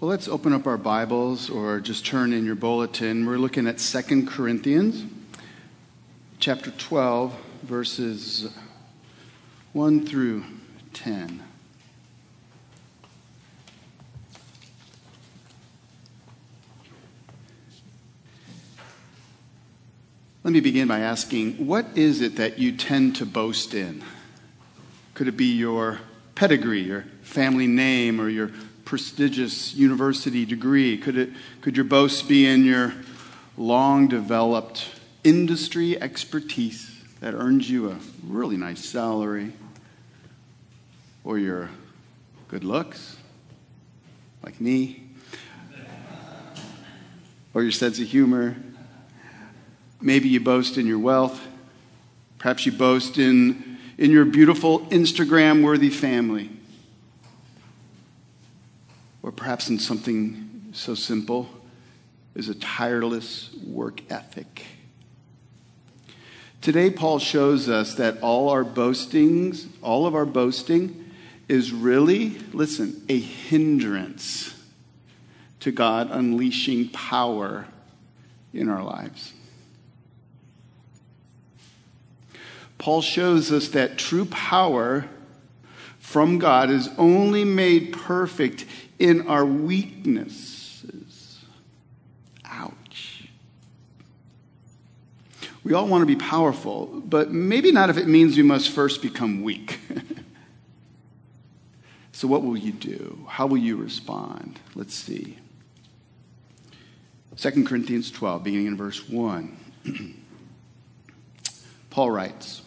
Well, let's open up our Bibles or just turn in your bulletin. We're looking at 2 Corinthians chapter 12, verses 1 through 10. Let me begin by asking what is it that you tend to boast in? Could it be your pedigree, your family name, or your prestigious university degree? Could, it, could your boast be in your long developed industry expertise that earns you a really nice salary? Or your good looks, like me? Or your sense of humor? Maybe you boast in your wealth. Perhaps you boast in, in your beautiful Instagram worthy family or perhaps in something so simple as a tireless work ethic. Today, Paul shows us that all our boastings, all of our boasting, is really, listen, a hindrance to God unleashing power in our lives. Paul shows us that true power from God is only made perfect in our weaknesses. Ouch. We all want to be powerful, but maybe not if it means we must first become weak. so, what will you do? How will you respond? Let's see. 2 Corinthians 12, beginning in verse 1. Paul writes,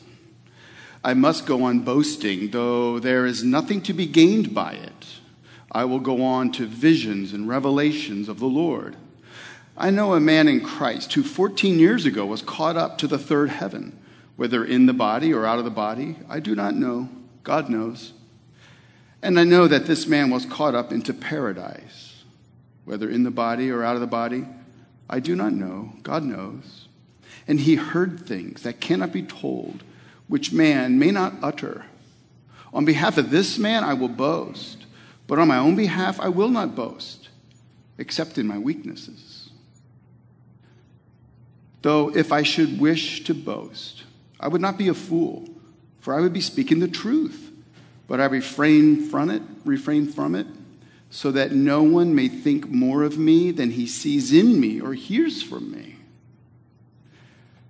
I must go on boasting, though there is nothing to be gained by it. I will go on to visions and revelations of the Lord. I know a man in Christ who 14 years ago was caught up to the third heaven, whether in the body or out of the body. I do not know. God knows. And I know that this man was caught up into paradise, whether in the body or out of the body. I do not know. God knows. And he heard things that cannot be told, which man may not utter. On behalf of this man, I will boast. But on my own behalf, I will not boast, except in my weaknesses. Though if I should wish to boast, I would not be a fool, for I would be speaking the truth. But I refrain from it, refrain from it, so that no one may think more of me than he sees in me or hears from me.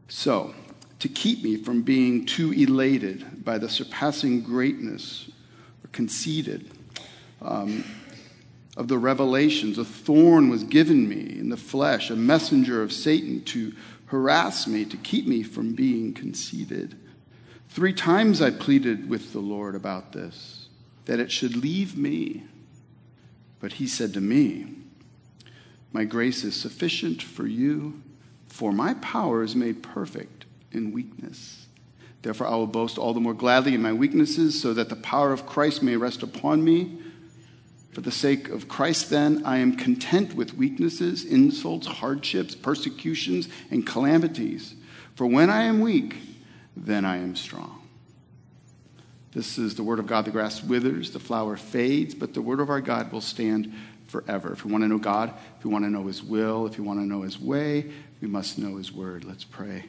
So, to keep me from being too elated by the surpassing greatness or conceited, um, of the revelations. A thorn was given me in the flesh, a messenger of Satan to harass me, to keep me from being conceited. Three times I pleaded with the Lord about this, that it should leave me. But he said to me, My grace is sufficient for you, for my power is made perfect in weakness. Therefore, I will boast all the more gladly in my weaknesses, so that the power of Christ may rest upon me. For the sake of Christ, then, I am content with weaknesses, insults, hardships, persecutions, and calamities. For when I am weak, then I am strong. This is the word of God. The grass withers, the flower fades, but the word of our God will stand forever. If we want to know God, if we want to know His will, if we want to know His way, we must know His word. Let's pray.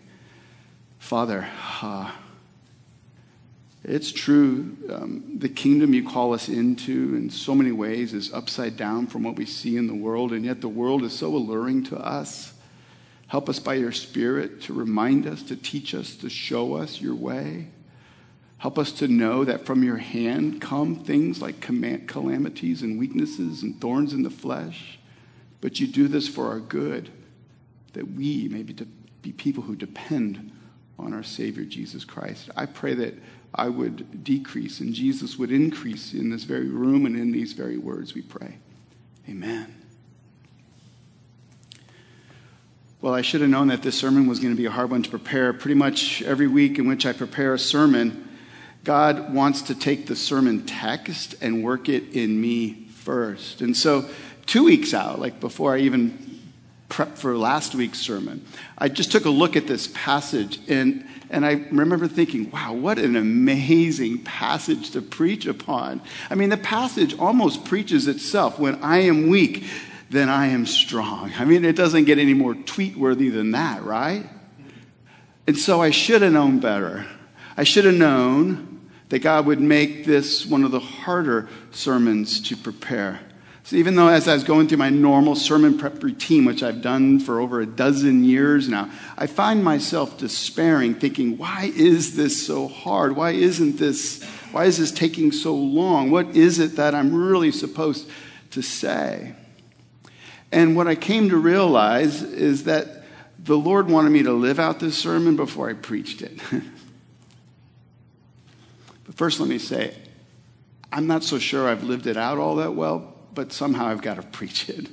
Father, uh, it's true. Um, the kingdom you call us into in so many ways is upside down from what we see in the world, and yet the world is so alluring to us. Help us by your Spirit to remind us, to teach us, to show us your way. Help us to know that from your hand come things like calamities and weaknesses and thorns in the flesh. But you do this for our good, that we may be, be people who depend on our Savior Jesus Christ. I pray that I would decrease and Jesus would increase in this very room and in these very words, we pray. Amen. Well, I should have known that this sermon was going to be a hard one to prepare. Pretty much every week in which I prepare a sermon, God wants to take the sermon text and work it in me first. And so, two weeks out, like before I even prep for last week's sermon, I just took a look at this passage and, and I remember thinking, wow, what an amazing passage to preach upon. I mean, the passage almost preaches itself. When I am weak, then I am strong. I mean, it doesn't get any more tweet worthy than that, right? And so I should have known better. I should have known that God would make this one of the harder sermons to prepare. So even though as I was going through my normal sermon prep routine, which I've done for over a dozen years now, I find myself despairing, thinking, why is this so hard? Why isn't this, why is this taking so long? What is it that I'm really supposed to say? And what I came to realize is that the Lord wanted me to live out this sermon before I preached it. but first, let me say, I'm not so sure I've lived it out all that well, but somehow I've got to preach it.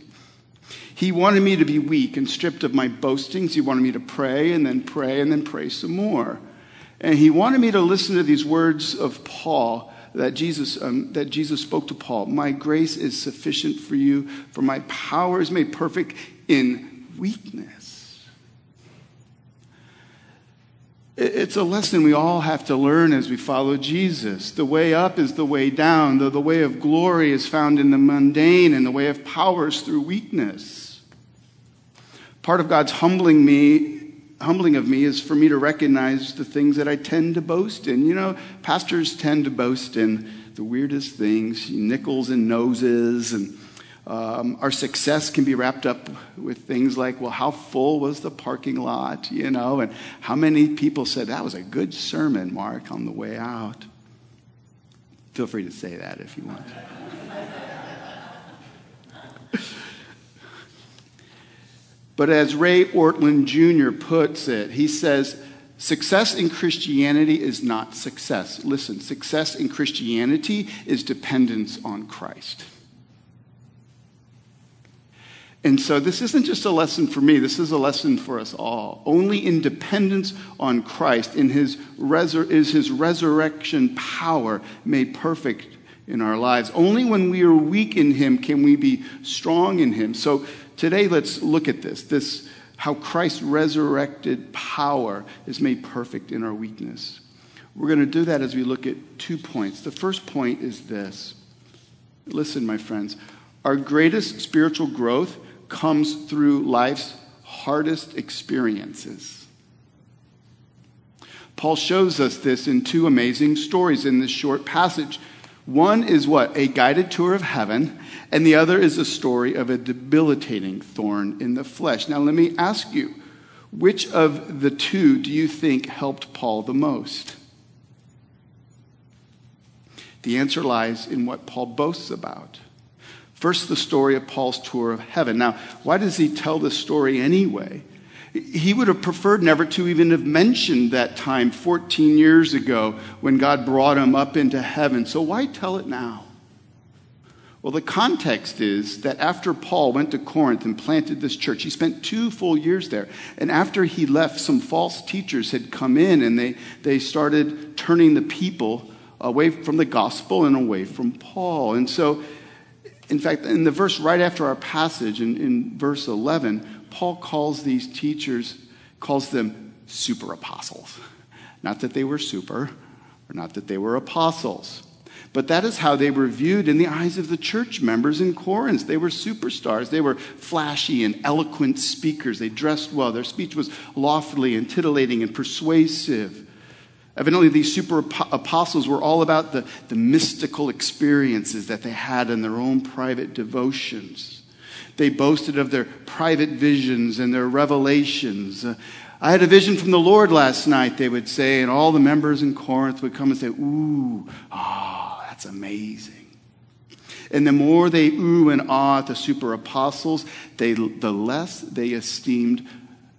He wanted me to be weak and stripped of my boastings. He wanted me to pray and then pray and then pray some more. And he wanted me to listen to these words of Paul that Jesus, um, that Jesus spoke to Paul My grace is sufficient for you, for my power is made perfect in weakness. It's a lesson we all have to learn as we follow Jesus. The way up is the way down. The, the way of glory is found in the mundane, and the way of power is through weakness. Part of God's humbling me, humbling of me, is for me to recognize the things that I tend to boast in. You know, pastors tend to boast in the weirdest things, nickels and noses, and um, our success can be wrapped up with things like, well, how full was the parking lot, you know, and how many people said, that was a good sermon, Mark, on the way out. Feel free to say that if you want. but as Ray Ortlund Jr. puts it, he says, Success in Christianity is not success. Listen, success in Christianity is dependence on Christ. And so this isn't just a lesson for me, this is a lesson for us all. Only in dependence on Christ, in his resur- is his resurrection power made perfect in our lives. Only when we are weak in him can we be strong in him. So today let's look at this. This how Christ's resurrected power is made perfect in our weakness. We're going to do that as we look at two points. The first point is this. Listen, my friends, our greatest spiritual growth comes through life's hardest experiences. Paul shows us this in two amazing stories in this short passage. One is what? A guided tour of heaven, and the other is a story of a debilitating thorn in the flesh. Now, let me ask you, which of the two do you think helped Paul the most? The answer lies in what Paul boasts about. First, the story of Paul's tour of heaven. Now, why does he tell this story anyway? He would have preferred never to even have mentioned that time 14 years ago when God brought him up into heaven. So, why tell it now? Well, the context is that after Paul went to Corinth and planted this church, he spent two full years there. And after he left, some false teachers had come in and they, they started turning the people away from the gospel and away from Paul. And so in fact, in the verse right after our passage, in, in verse 11, Paul calls these teachers, calls them super apostles. Not that they were super, or not that they were apostles. But that is how they were viewed in the eyes of the church members in Corinth. They were superstars. They were flashy and eloquent speakers. They dressed well. Their speech was loftily and titillating and persuasive. Evidently, these super apostles were all about the, the mystical experiences that they had in their own private devotions. They boasted of their private visions and their revelations. Uh, I had a vision from the Lord last night, they would say, and all the members in Corinth would come and say, Ooh, ah, oh, that's amazing. And the more they ooh and ah at the super apostles, they, the less they esteemed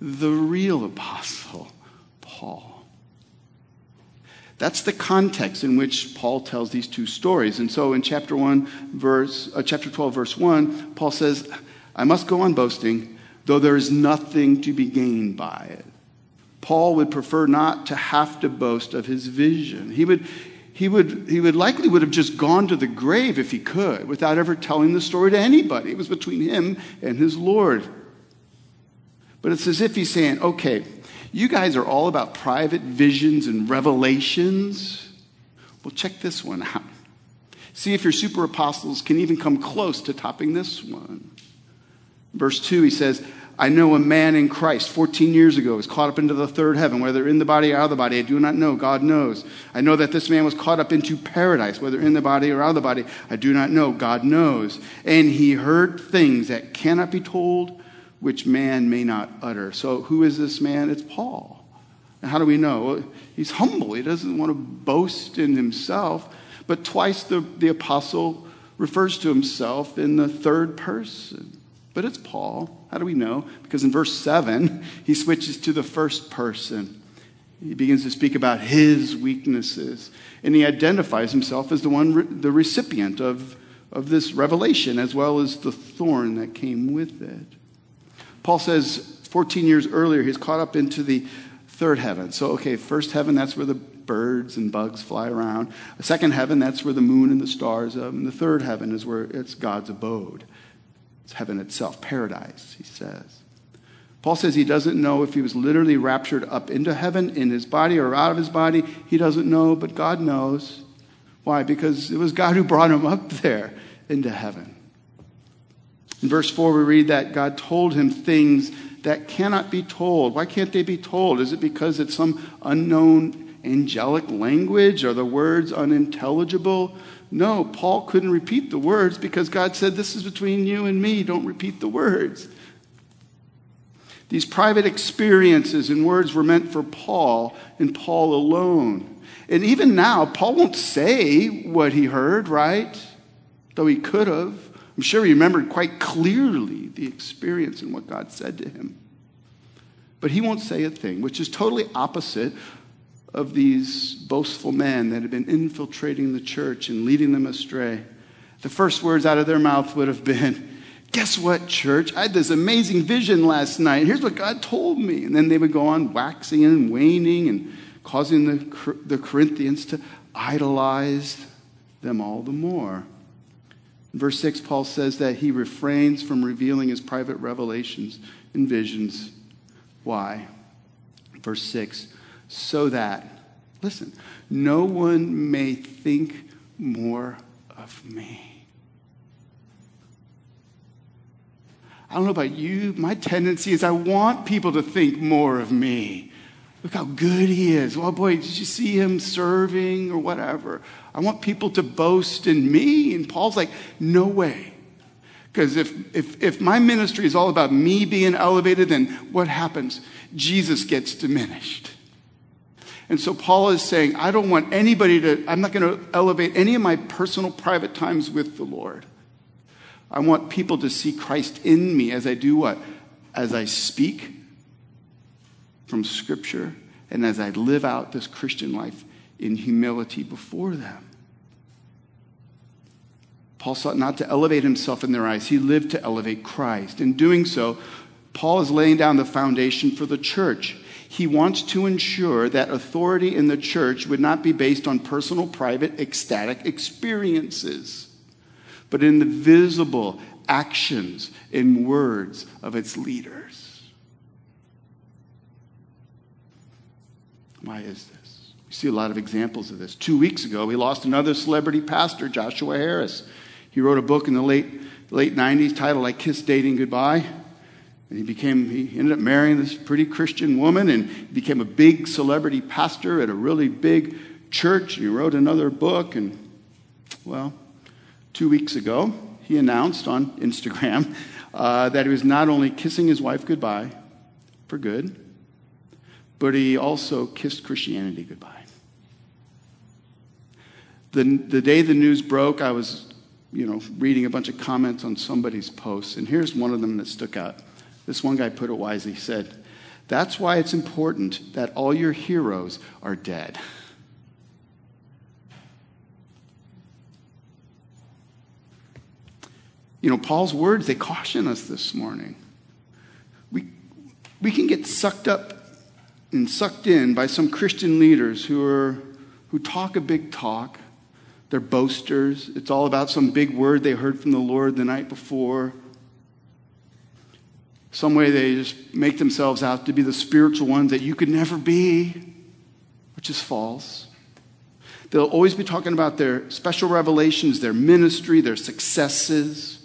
the real apostle, Paul. That's the context in which Paul tells these two stories. And so in chapter 1 verse uh, chapter 12 verse 1, Paul says, "I must go on boasting, though there is nothing to be gained by it." Paul would prefer not to have to boast of his vision. He would he would, he would likely would have just gone to the grave if he could without ever telling the story to anybody. It was between him and his Lord. But it's as if he's saying, okay, you guys are all about private visions and revelations. Well, check this one out. See if your super apostles can even come close to topping this one. Verse 2, he says, I know a man in Christ 14 years ago was caught up into the third heaven, whether in the body or out of the body, I do not know. God knows. I know that this man was caught up into paradise, whether in the body or out of the body, I do not know. God knows. And he heard things that cannot be told, which man may not utter. So who is this man? It's Paul. And how do we know? Well, he's humble. He doesn't want to boast in himself. But twice the, the apostle refers to himself in the third person. But it's Paul. How do we know? Because in verse 7, he switches to the first person. He begins to speak about his weaknesses. And he identifies himself as the one, the recipient of, of this revelation, as well as the thorn that came with it. Paul says 14 years earlier, he's caught up into the third heaven. So, okay, first heaven, that's where the birds and bugs fly around. Second heaven, that's where the moon and the stars are. And the third heaven is where it's God's abode. It's heaven itself, paradise, he says. Paul says he doesn't know if he was literally raptured up into heaven in his body or out of his body. He doesn't know, but God knows. Why? Because it was God who brought him up there into heaven. In verse 4, we read that God told him things that cannot be told. Why can't they be told? Is it because it's some unknown angelic language? Are the words unintelligible? No, Paul couldn't repeat the words because God said, This is between you and me. Don't repeat the words. These private experiences and words were meant for Paul and Paul alone. And even now, Paul won't say what he heard, right? Though he could have. I'm sure he remembered quite clearly the experience and what God said to him. But he won't say a thing, which is totally opposite of these boastful men that had been infiltrating the church and leading them astray. The first words out of their mouth would have been, Guess what, church? I had this amazing vision last night. Here's what God told me. And then they would go on waxing and waning and causing the, the Corinthians to idolize them all the more. Verse 6, Paul says that he refrains from revealing his private revelations and visions. Why? Verse 6 so that, listen, no one may think more of me. I don't know about you, my tendency is I want people to think more of me. Look how good he is. Well, boy, did you see him serving or whatever? I want people to boast in me. And Paul's like, no way. Because if, if, if my ministry is all about me being elevated, then what happens? Jesus gets diminished. And so Paul is saying, I don't want anybody to, I'm not going to elevate any of my personal private times with the Lord. I want people to see Christ in me as I do what? As I speak from Scripture and as I live out this Christian life in humility before them. Paul sought not to elevate himself in their eyes, he lived to elevate Christ. In doing so, Paul is laying down the foundation for the church he wants to ensure that authority in the church would not be based on personal, private, ecstatic experiences, but in the visible actions and words of its leaders. Why is this? We see a lot of examples of this. Two weeks ago, we lost another celebrity pastor, Joshua Harris. He wrote a book in the late, late 90s titled I Kiss Dating Goodbye. And he became, he ended up marrying this pretty Christian woman and became a big celebrity pastor at a really big church. He wrote another book. And, well, two weeks ago, he announced on Instagram uh, that he was not only kissing his wife goodbye for good, but he also kissed Christianity goodbye. The, the day the news broke, I was, you know, reading a bunch of comments on somebody's posts, and here's one of them that stuck out. This one guy put it wisely. He said, That's why it's important that all your heroes are dead. You know, Paul's words, they caution us this morning. We, we can get sucked up and sucked in by some Christian leaders who, are, who talk a big talk. They're boasters. It's all about some big word they heard from the Lord the night before. Some way they just make themselves out to be the spiritual ones that you could never be, which is false. They'll always be talking about their special revelations, their ministry, their successes.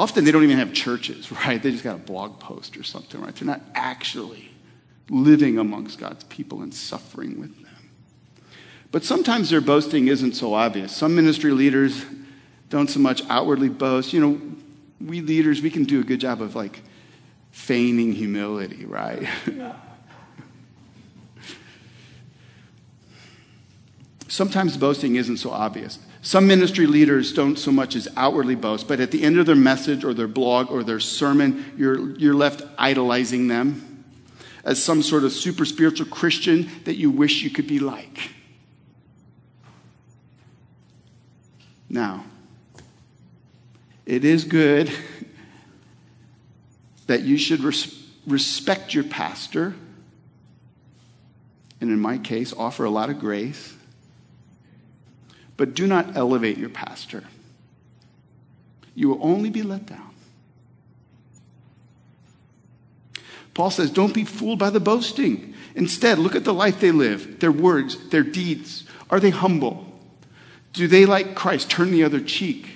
Often they don't even have churches, right? They just got a blog post or something, right? They're not actually living amongst God's people and suffering with them. But sometimes their boasting isn't so obvious. Some ministry leaders don't so much outwardly boast. You know, we leaders, we can do a good job of like feigning humility, right? Sometimes boasting isn't so obvious. Some ministry leaders don't so much as outwardly boast, but at the end of their message or their blog or their sermon, you're, you're left idolizing them as some sort of super spiritual Christian that you wish you could be like. Now, it is good that you should res- respect your pastor, and in my case, offer a lot of grace but do not elevate your pastor. You will only be let down. Paul says, Don't be fooled by the boasting. Instead, look at the life they live, their words, their deeds. Are they humble? Do they, like Christ, turn the other cheek?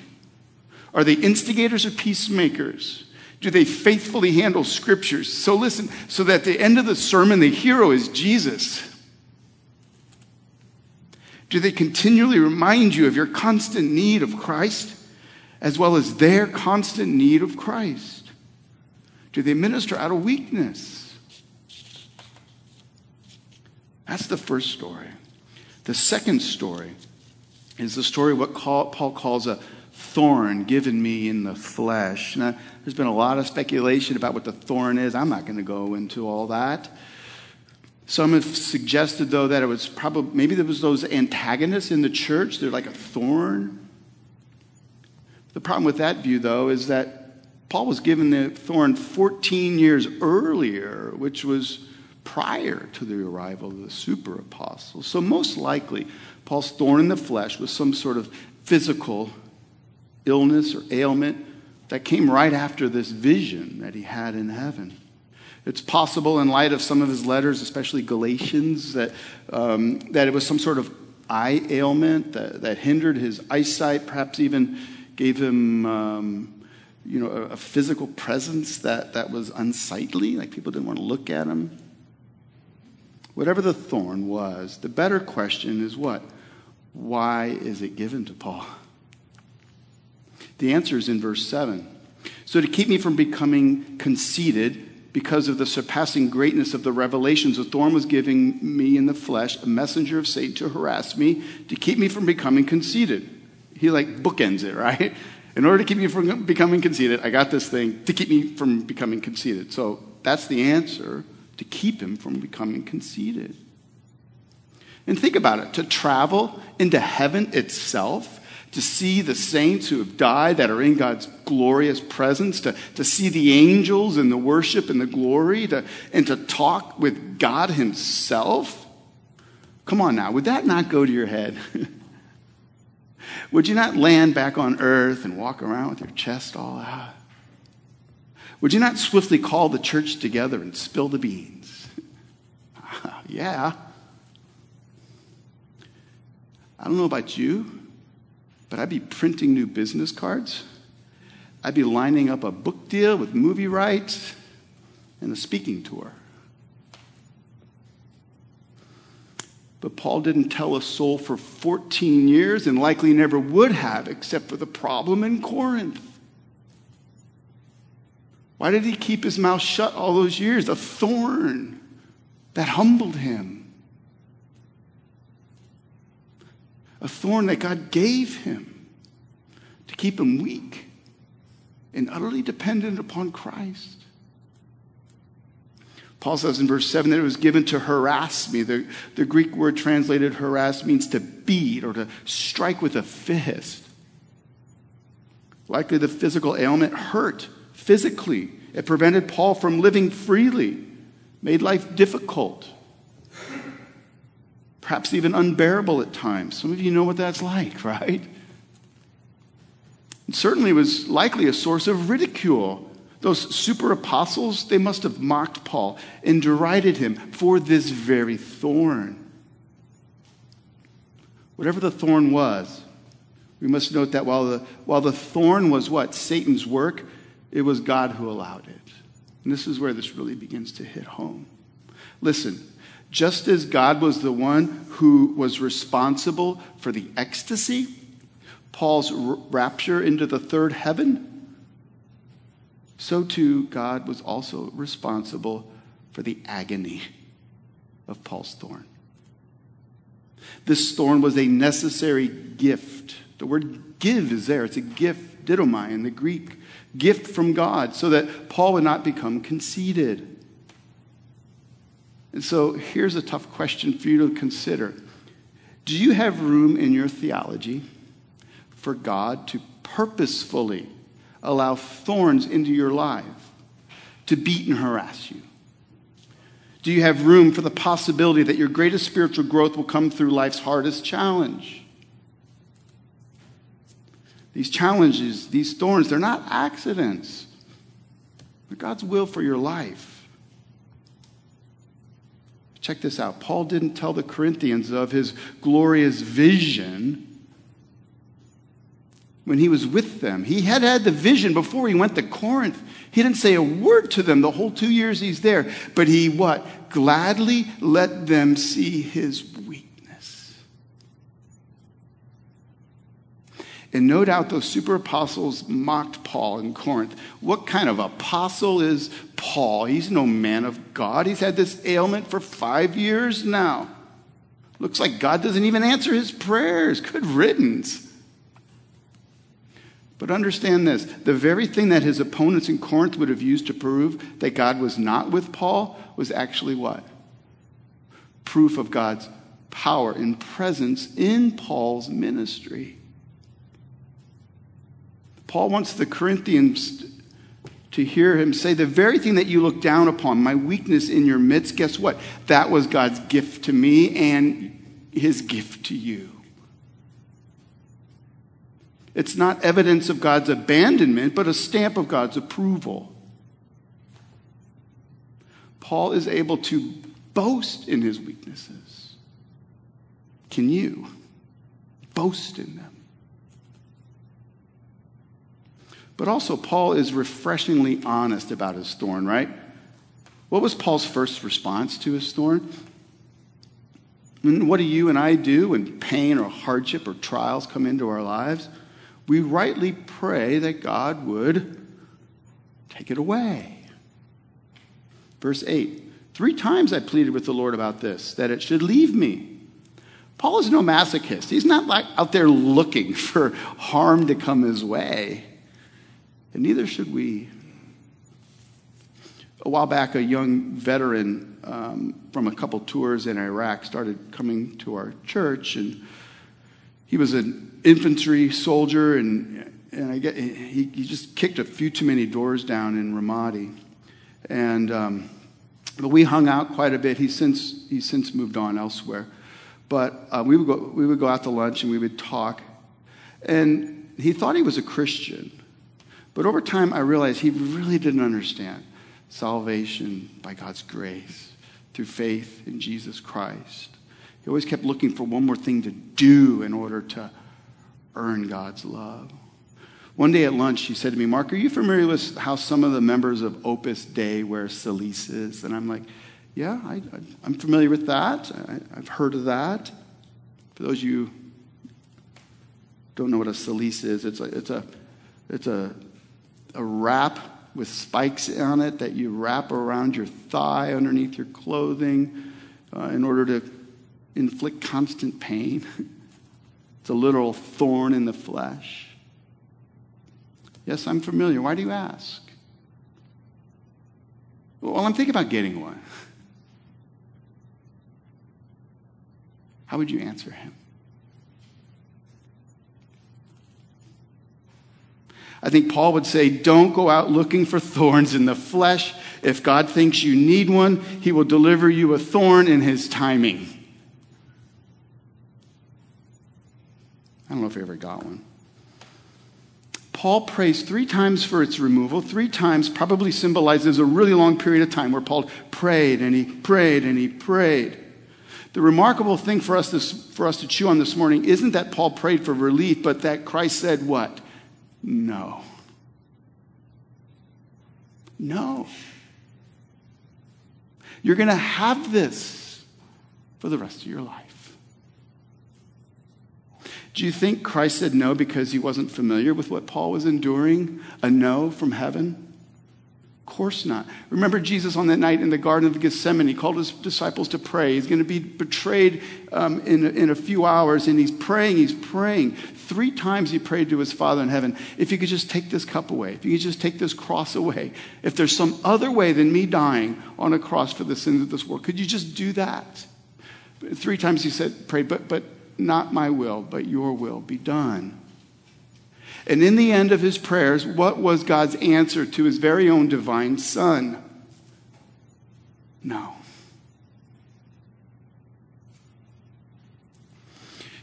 Are they instigators or peacemakers? Do they faithfully handle scriptures? So listen, so that at the end of the sermon, the hero oh, is Jesus. Do they continually remind you of your constant need of Christ as well as their constant need of Christ? Do they minister out of weakness? That's the first story. The second story is the story of what Paul calls a thorn given me in the flesh. Now, there's been a lot of speculation about what the thorn is. I'm not going to go into all that. Some have suggested, though, that it was probably, maybe there was those antagonists in the church. They're like a thorn. The problem with that view, though, is that Paul was given the thorn 14 years earlier, which was prior to the arrival of the super apostles. So, most likely, Paul's thorn in the flesh was some sort of physical illness or ailment that came right after this vision that he had in heaven. It's possible, in light of some of his letters, especially Galatians, that, um, that it was some sort of eye ailment that, that hindered his eyesight, perhaps even gave him um, you know, a, a, physical presence that, that was unsightly, like people didn't want to look at him. Whatever the thorn was, the better question is what? Why is it given to Paul? The answer is in verse 7. So, to keep me from becoming conceited, because of the surpassing greatness of the revelations. A thorn was giving me in the flesh, a messenger of Satan to harass me, to keep me from becoming conceited. He like bookends it, right? In order to keep me from becoming conceited, I got this thing to keep me from becoming conceited. So that's the answer to keep him from becoming conceited. And think about it to travel into heaven itself to see the saints who have died that are in God's glorious presence, to, to see the angels and the worship and the glory, to, and to talk with God Himself. Come on now, would that not go to your head? would you not land back on earth and walk around with your chest all out? Would you not swiftly call the church together and spill the beans? yeah. I don't know about you, but I'd be printing new business cards. I'd be lining up a book deal with movie rights and a speaking tour. But Paul didn't tell a soul for 14 years and likely never would have, except for the problem in Corinth. Why did he keep his mouth shut all those years? A thorn that humbled him. A thorn that God gave him to keep him weak and utterly dependent upon Christ. Paul says in verse 7 that it was given to harass me. The, the Greek word translated harass means to beat or to strike with a fist. Likely the physical ailment hurt physically. It prevented Paul from living freely, made life difficult perhaps even unbearable at times. Some of you know what that's like, right? It certainly was likely a source of ridicule. Those super apostles, they must have mocked Paul and derided him for this very thorn. Whatever the thorn was, we must note that while the, while the thorn was what? Satan's work, it was God who allowed it. And this is where this really begins to hit home. Listen, just as God was the one who was responsible for the ecstasy, Paul's rapture into the third heaven, so too God was also responsible for the agony of Paul's thorn. This thorn was a necessary gift. The word give is there. It's a gift, didomai in the Greek, gift from God, so that Paul would not become conceited. And so here's a tough question for you to consider Do you have room in your theology for God to purposefully allow thorns into your life to beat and harass you? Do you have room for the possibility that your greatest spiritual growth will come through life's hardest challenge? These challenges, these thorns, they're not accidents. They're God's will for your life. Check this out. Paul didn't tell the Corinthians of his glorious vision when he was with them. He had had the vision before he went to Corinth. He didn't say a word to them the whole two years he's there, but he what? Gladly let them see his weakness. And no doubt those super apostles mocked Paul in Corinth. What kind of apostle is Paul? He's no man of God. He's had this ailment for five years now. Looks like God doesn't even answer his prayers. Good riddance. But understand this the very thing that his opponents in Corinth would have used to prove that God was not with Paul was actually what? Proof of God's power and presence in Paul's ministry. Paul wants the Corinthians to hear him say, The very thing that you look down upon, my weakness in your midst, guess what? That was God's gift to me and his gift to you. It's not evidence of God's abandonment, but a stamp of God's approval. Paul is able to boast in his weaknesses. Can you boast in them? But also, Paul is refreshingly honest about his thorn, right? What was Paul's first response to his thorn? And what do you and I do when pain or hardship or trials come into our lives? We rightly pray that God would take it away. Verse 8 Three times I pleaded with the Lord about this, that it should leave me. Paul is no masochist. He's not like out there looking for harm to come his way and neither should we. A while back, a young veteran um, from a couple tours in Iraq started coming to our church, and he was an infantry soldier, and, and I get, he, he just kicked a few too many doors down in Ramadi. And, um, but we hung out quite a bit. He's since, he's since moved on elsewhere. But uh, we, would go, we would go out to lunch and we would talk. And he thought he was a Christian. But over time, I realized he really didn't understand salvation by God's grace through faith in Jesus Christ. He always kept looking for one more thing to do in order to earn God's love. One day at lunch, he said to me, Mark, are you familiar with how some of the members of Opus Dei wear cilices? And I'm like, yeah, I, am familiar with that. I, I've heard of that. For those of you don't know what a cilice is, it's a, it's a, it's a a wrap with spikes on it that you wrap around your thigh underneath your clothing uh, in order to inflict constant pain. it's a literal thorn in the flesh. Yes, I'm familiar. Why do you ask? Well, I'm thinking about getting one. How would you answer him? I think Paul would say, don't go out looking for thorns in the flesh. If God thinks you need one, he will deliver you a thorn in his timing. I don't know if he ever got one. Paul prays three times for its removal. Three times probably symbolizes a really long period of time where Paul prayed and he prayed and he prayed. The remarkable thing for us, this, for us to chew on this morning isn't that Paul prayed for relief, but that Christ said, What? No. No. You're going to have this for the rest of your life. Do you think Christ said no because he wasn't familiar with what Paul was enduring? A no from heaven? Of course not. Remember Jesus on that night in the Garden of Gethsemane. He called his disciples to pray. He's going to be betrayed um, in, in a few hours, and he's praying, he's praying. Three times he prayed to his Father in heaven if you could just take this cup away, if you could just take this cross away, if there's some other way than me dying on a cross for the sins of this world, could you just do that? Three times he said, Pray, but, but not my will, but your will be done. And in the end of his prayers, what was God's answer to his very own divine son? No.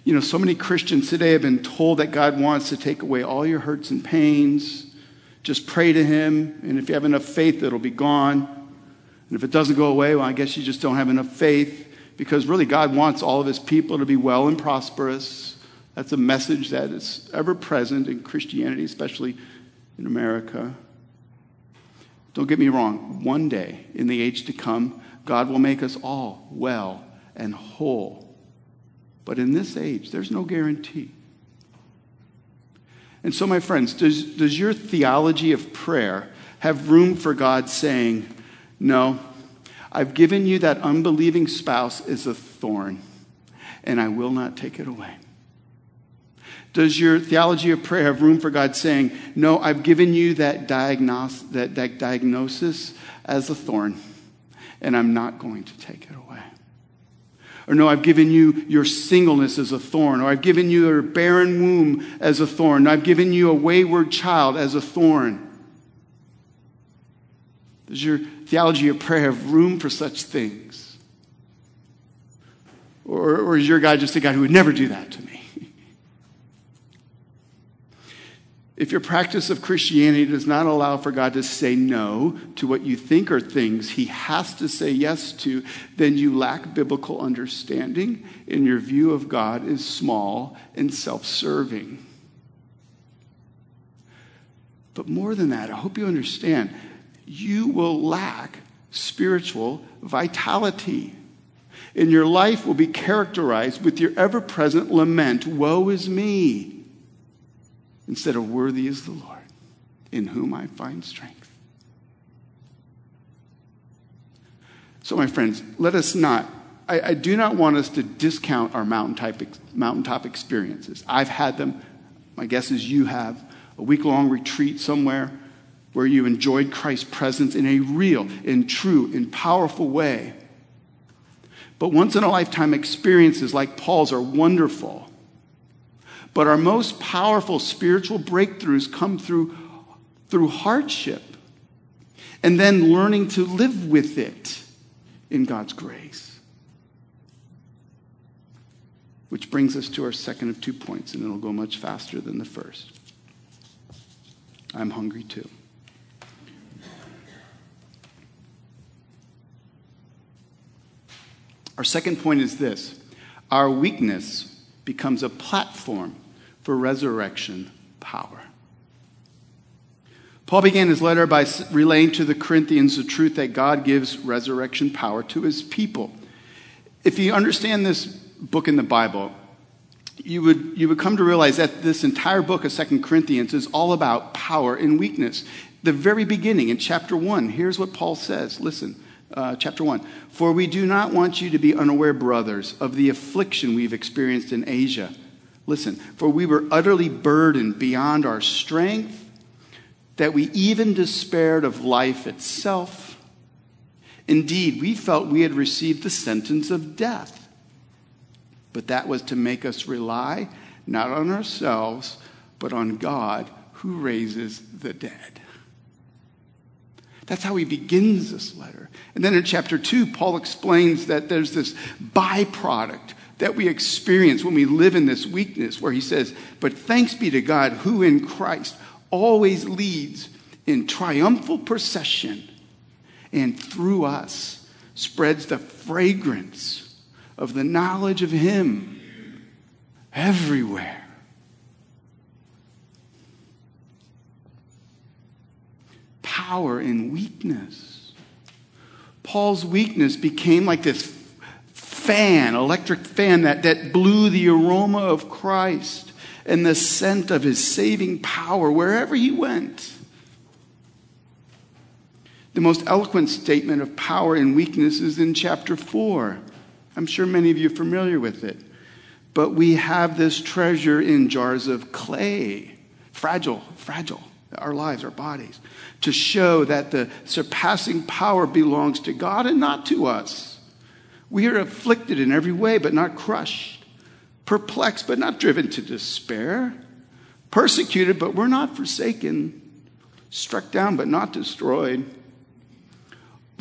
You know, so many Christians today have been told that God wants to take away all your hurts and pains. Just pray to Him, and if you have enough faith, it'll be gone. And if it doesn't go away, well, I guess you just don't have enough faith because really God wants all of his people to be well and prosperous. That's a message that is ever present in Christianity, especially in America. Don't get me wrong, one day in the age to come, God will make us all well and whole. But in this age, there's no guarantee. And so, my friends, does, does your theology of prayer have room for God saying, No, I've given you that unbelieving spouse as a thorn, and I will not take it away. Does your theology of prayer have room for God saying, No, I've given you that, diagnos- that, that diagnosis as a thorn, and I'm not going to take it away? Or no, I've given you your singleness as a thorn, or I've given you your barren womb as a thorn, or I've given you a wayward child as a thorn. Does your theology of prayer have room for such things? Or, or is your God just a God who would never do that to me? If your practice of Christianity does not allow for God to say no to what you think are things he has to say yes to, then you lack biblical understanding and your view of God is small and self serving. But more than that, I hope you understand you will lack spiritual vitality. And your life will be characterized with your ever present lament Woe is me! Instead of Worthy is the Lord, in whom I find strength. So, my friends, let us not, I, I do not want us to discount our mountaintop, mountaintop experiences. I've had them. My guess is you have. A week long retreat somewhere where you enjoyed Christ's presence in a real, in true, in powerful way. But once in a lifetime experiences like Paul's are wonderful. But our most powerful spiritual breakthroughs come through, through hardship and then learning to live with it in God's grace. Which brings us to our second of two points, and it'll go much faster than the first. I'm hungry too. Our second point is this our weakness becomes a platform for resurrection power. Paul began his letter by relaying to the Corinthians the truth that God gives resurrection power to his people. If you understand this book in the Bible, you would, you would come to realize that this entire book of Second Corinthians is all about power and weakness. The very beginning, in chapter 1, here's what Paul says. Listen uh, chapter 1. For we do not want you to be unaware, brothers, of the affliction we've experienced in Asia. Listen, for we were utterly burdened beyond our strength, that we even despaired of life itself. Indeed, we felt we had received the sentence of death. But that was to make us rely not on ourselves, but on God who raises the dead. That's how he begins this letter. And then in chapter 2, Paul explains that there's this byproduct that we experience when we live in this weakness, where he says, But thanks be to God who in Christ always leads in triumphal procession and through us spreads the fragrance of the knowledge of Him everywhere. Power in weakness. Paul's weakness became like this fan, electric fan, that, that blew the aroma of Christ and the scent of his saving power wherever he went. The most eloquent statement of power and weakness is in chapter 4. I'm sure many of you are familiar with it. But we have this treasure in jars of clay, fragile, fragile, our lives, our bodies, to show that the surpassing power belongs to God and not to us. We are afflicted in every way, but not crushed, perplexed, but not driven to despair, persecuted, but we're not forsaken, struck down, but not destroyed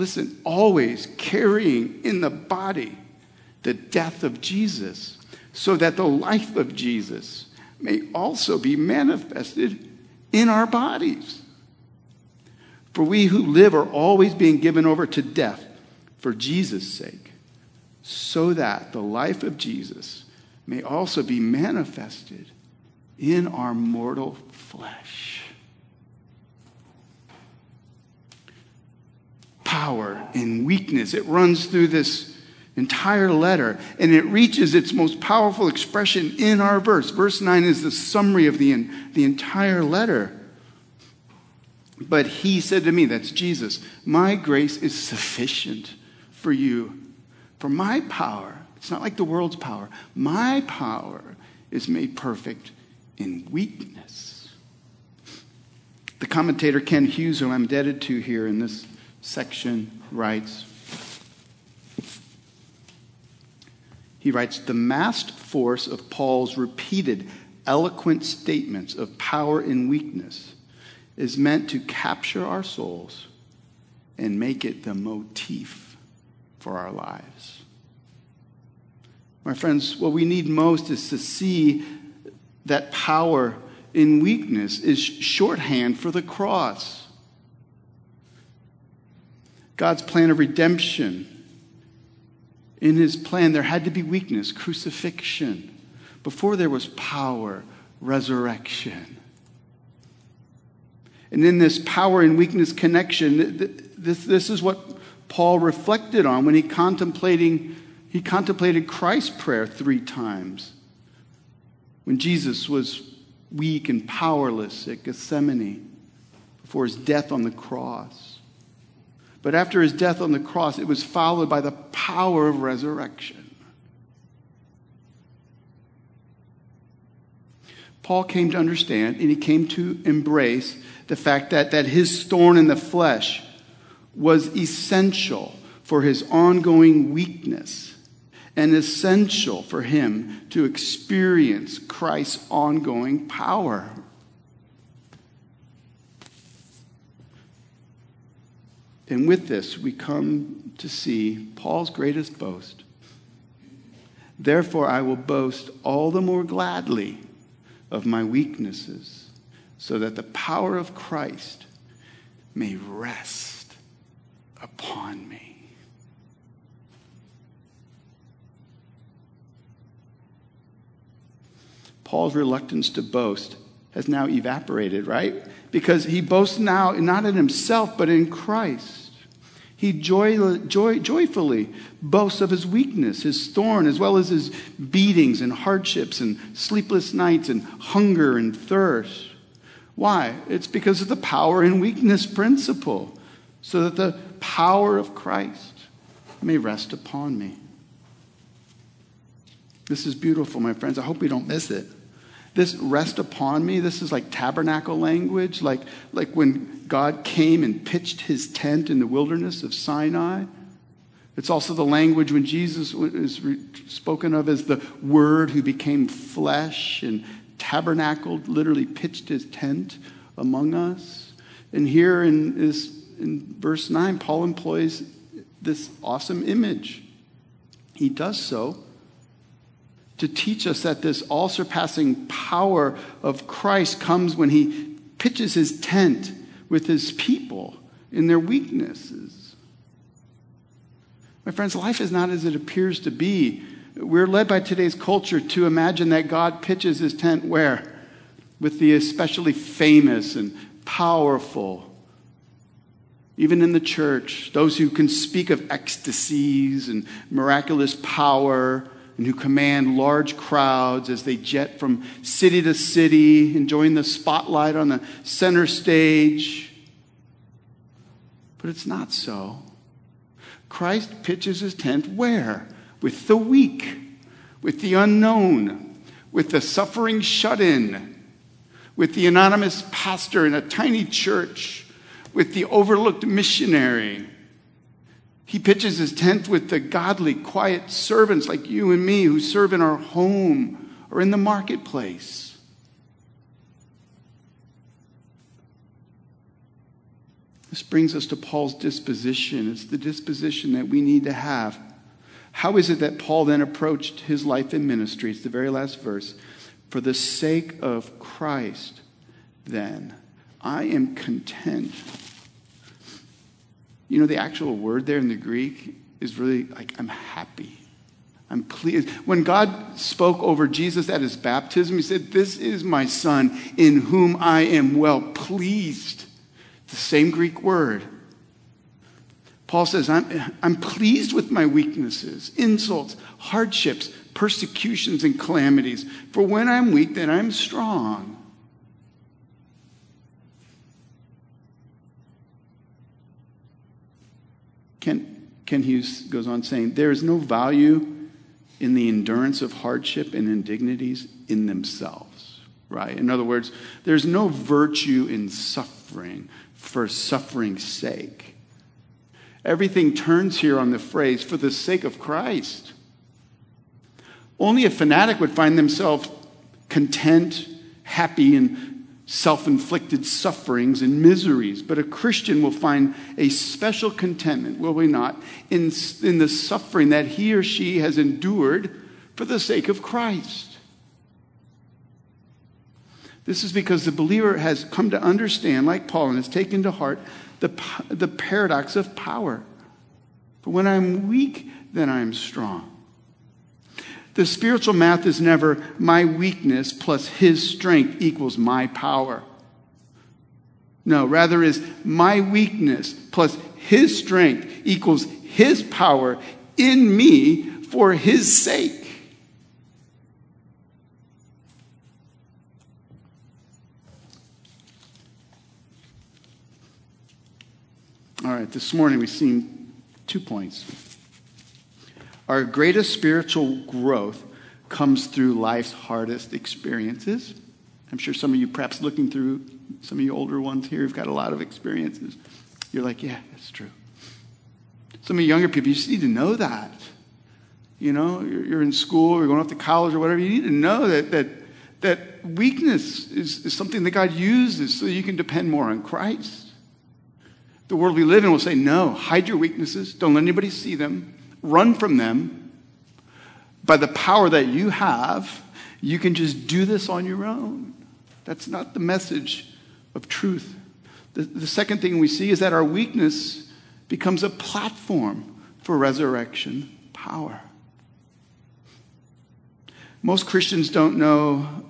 listen, always carrying in the body the death of Jesus, so that the life of Jesus may also be manifested in our bodies. For we who live are always being given over to death for Jesus' sake, so that the life of Jesus may also be manifested in our mortal flesh. power and weakness. It runs through this entire letter and it reaches its most powerful expression in our verse. Verse 9 is the summary of the, the entire letter. But he said to me, that's Jesus, my grace is sufficient for you. For my power, it's not like the world's power, my power is made perfect in weakness. The commentator Kent Hughes, who I'm indebted to here in this section writes He writes, the massed force of Paul's repeated eloquent statements of power and weakness is meant to capture our souls and make it the motif for our lives. My friends, what we need most is to see that power in weakness is shorthand for the cross. God's plan of redemption. In his plan, there had to be weakness, crucifixion. Before there was power, resurrection. And in this power and weakness connection, this, this is what Paul reflected on when he contemplating he contemplated Christ's prayer three times. When Jesus was weak and powerless at Gethsemane before his death on the cross. But after his death on the cross, it was followed by the power of resurrection. Paul came to understand and he came to embrace the fact that, that his thorn in the flesh was essential for his ongoing weakness and essential for him to experience Christ's ongoing power. And with this, we come to see Paul's greatest boast. Therefore, I will boast all the more gladly of my weaknesses, so that the power of Christ may rest upon me. Paul's reluctance to boast has now evaporated, right? Because he boasts now not in himself, but in Christ. He joy, joy, joyfully boasts of his weakness, his thorn, as well as his beatings and hardships and sleepless nights and hunger and thirst. Why? It's because of the power and weakness principle, so that the power of Christ may rest upon me. This is beautiful, my friends. I hope we don't miss it. This rest upon me, this is like tabernacle language, like, like when God came and pitched his tent in the wilderness of Sinai. It's also the language when Jesus is spoken of as the Word who became flesh and tabernacled, literally pitched his tent among us. And here in, this, in verse 9, Paul employs this awesome image. He does so to teach us that this all surpassing power of Christ comes when he pitches his tent with his people in their weaknesses. My friends, life is not as it appears to be. We're led by today's culture to imagine that God pitches his tent where? With the especially famous and powerful. Even in the church, those who can speak of ecstasies and miraculous power and who command large crowds as they jet from city to city, enjoying the spotlight on the center stage. But it's not so. Christ pitches his tent where? With the weak, with the unknown, with the suffering shut in, with the anonymous pastor in a tiny church, with the overlooked missionary. He pitches his tent with the godly, quiet servants like you and me who serve in our home or in the marketplace. This brings us to Paul's disposition. It's the disposition that we need to have. How is it that Paul then approached his life and ministry? It's the very last verse. For the sake of Christ, then, I am content. You know, the actual word there in the Greek is really like, I'm happy. I'm pleased. When God spoke over Jesus at his baptism, he said, This is my son in whom I am well pleased. The same Greek word. Paul says, I'm, I'm pleased with my weaknesses, insults, hardships, persecutions, and calamities. For when I'm weak, then I'm strong. Kent, Hughes goes on saying, There is no value in the endurance of hardship and indignities in themselves, right? In other words, there's no virtue in suffering for suffering's sake. Everything turns here on the phrase, for the sake of Christ. Only a fanatic would find themselves content, happy, in self inflicted sufferings and miseries. But a Christian will find a special contentment, will we not, in, in the suffering that he or she has endured for the sake of Christ. This is because the believer has come to understand, like Paul, and has taken to heart the, the paradox of power. For when I'm weak, then I'm strong. The spiritual math is never my weakness plus his strength equals my power. No, rather is my weakness plus his strength equals his power in me for his sake. All right, this morning we've seen two points. Our greatest spiritual growth comes through life's hardest experiences. I'm sure some of you, perhaps looking through some of you older ones here, have got a lot of experiences. You're like, yeah, that's true. Some of you younger people, you just need to know that. You know, you're, you're in school, you're going off to college or whatever. You need to know that, that, that weakness is, is something that God uses so you can depend more on Christ. The world we live in will say, no, hide your weaknesses. Don't let anybody see them. Run from them. By the power that you have, you can just do this on your own. That's not the message of truth. The, the second thing we see is that our weakness becomes a platform for resurrection power. Most Christians don't know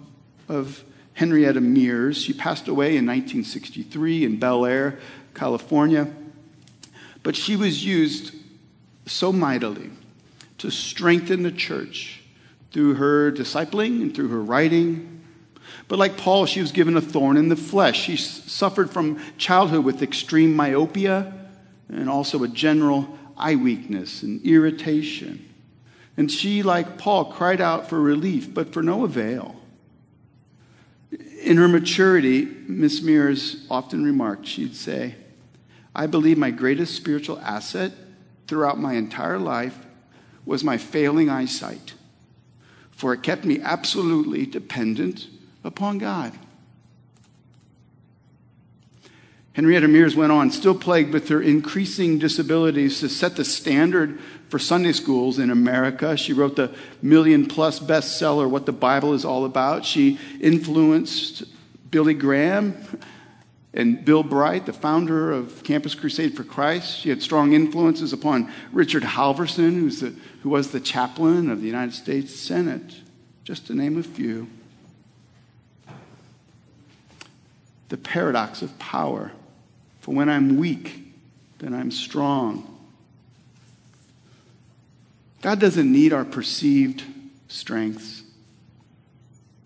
of Henrietta Mears. She passed away in 1963 in Bel Air. California. But she was used so mightily to strengthen the church through her discipling and through her writing. But like Paul, she was given a thorn in the flesh. She suffered from childhood with extreme myopia and also a general eye weakness and irritation. And she, like Paul, cried out for relief, but for no avail. In her maturity, Miss Mears often remarked, she'd say, I believe my greatest spiritual asset throughout my entire life was my failing eyesight, for it kept me absolutely dependent upon God. Henrietta Mears went on, still plagued with her increasing disabilities, to set the standard for Sunday schools in America. She wrote the million plus bestseller, What the Bible is All About. She influenced Billy Graham And Bill Bright, the founder of Campus Crusade for Christ, she had strong influences upon Richard Halverson, the, who was the chaplain of the United States Senate, just to name a few. The paradox of power. For when I'm weak, then I'm strong. God doesn't need our perceived strengths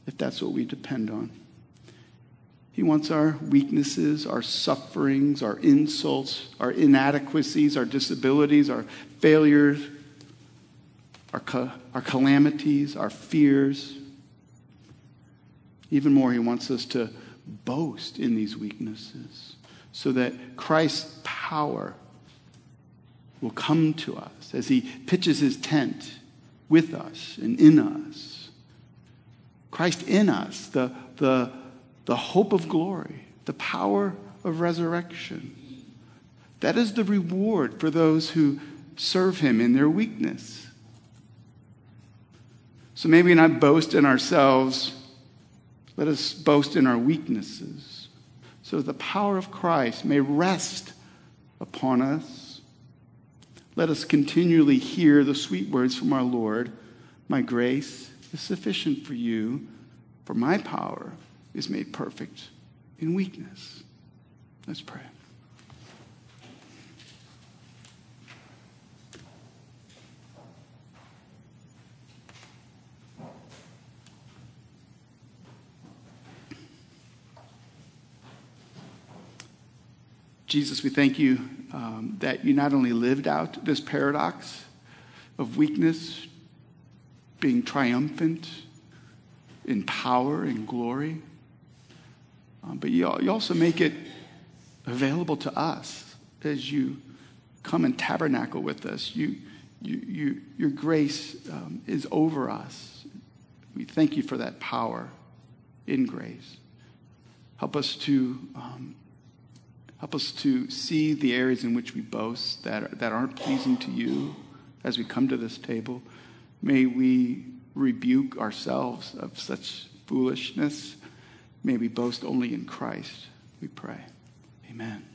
if that's what we depend on. He wants our weaknesses, our sufferings, our insults, our inadequacies, our disabilities, our failures, our, our calamities, our fears. Even more, he wants us to boast in these weaknesses so that Christ's power will come to us as he pitches his tent with us and in us. Christ in us, the, the the hope of glory, the power of resurrection. That is the reward for those who serve him in their weakness. So maybe not boast in ourselves, let us boast in our weaknesses, so the power of Christ may rest upon us. Let us continually hear the sweet words from our Lord My grace is sufficient for you, for my power is made perfect in weakness. Let's pray. Jesus, we thank you um, that you not only lived out this paradox of weakness being triumphant in power and glory um, but you, you also make it available to us as you come and tabernacle with us. You, you, you, your grace um, is over us. We thank you for that power in grace. Help us to um, help us to see the areas in which we boast that, that aren't pleasing to you as we come to this table. May we rebuke ourselves of such foolishness May we boast only in Christ, we pray. Amen.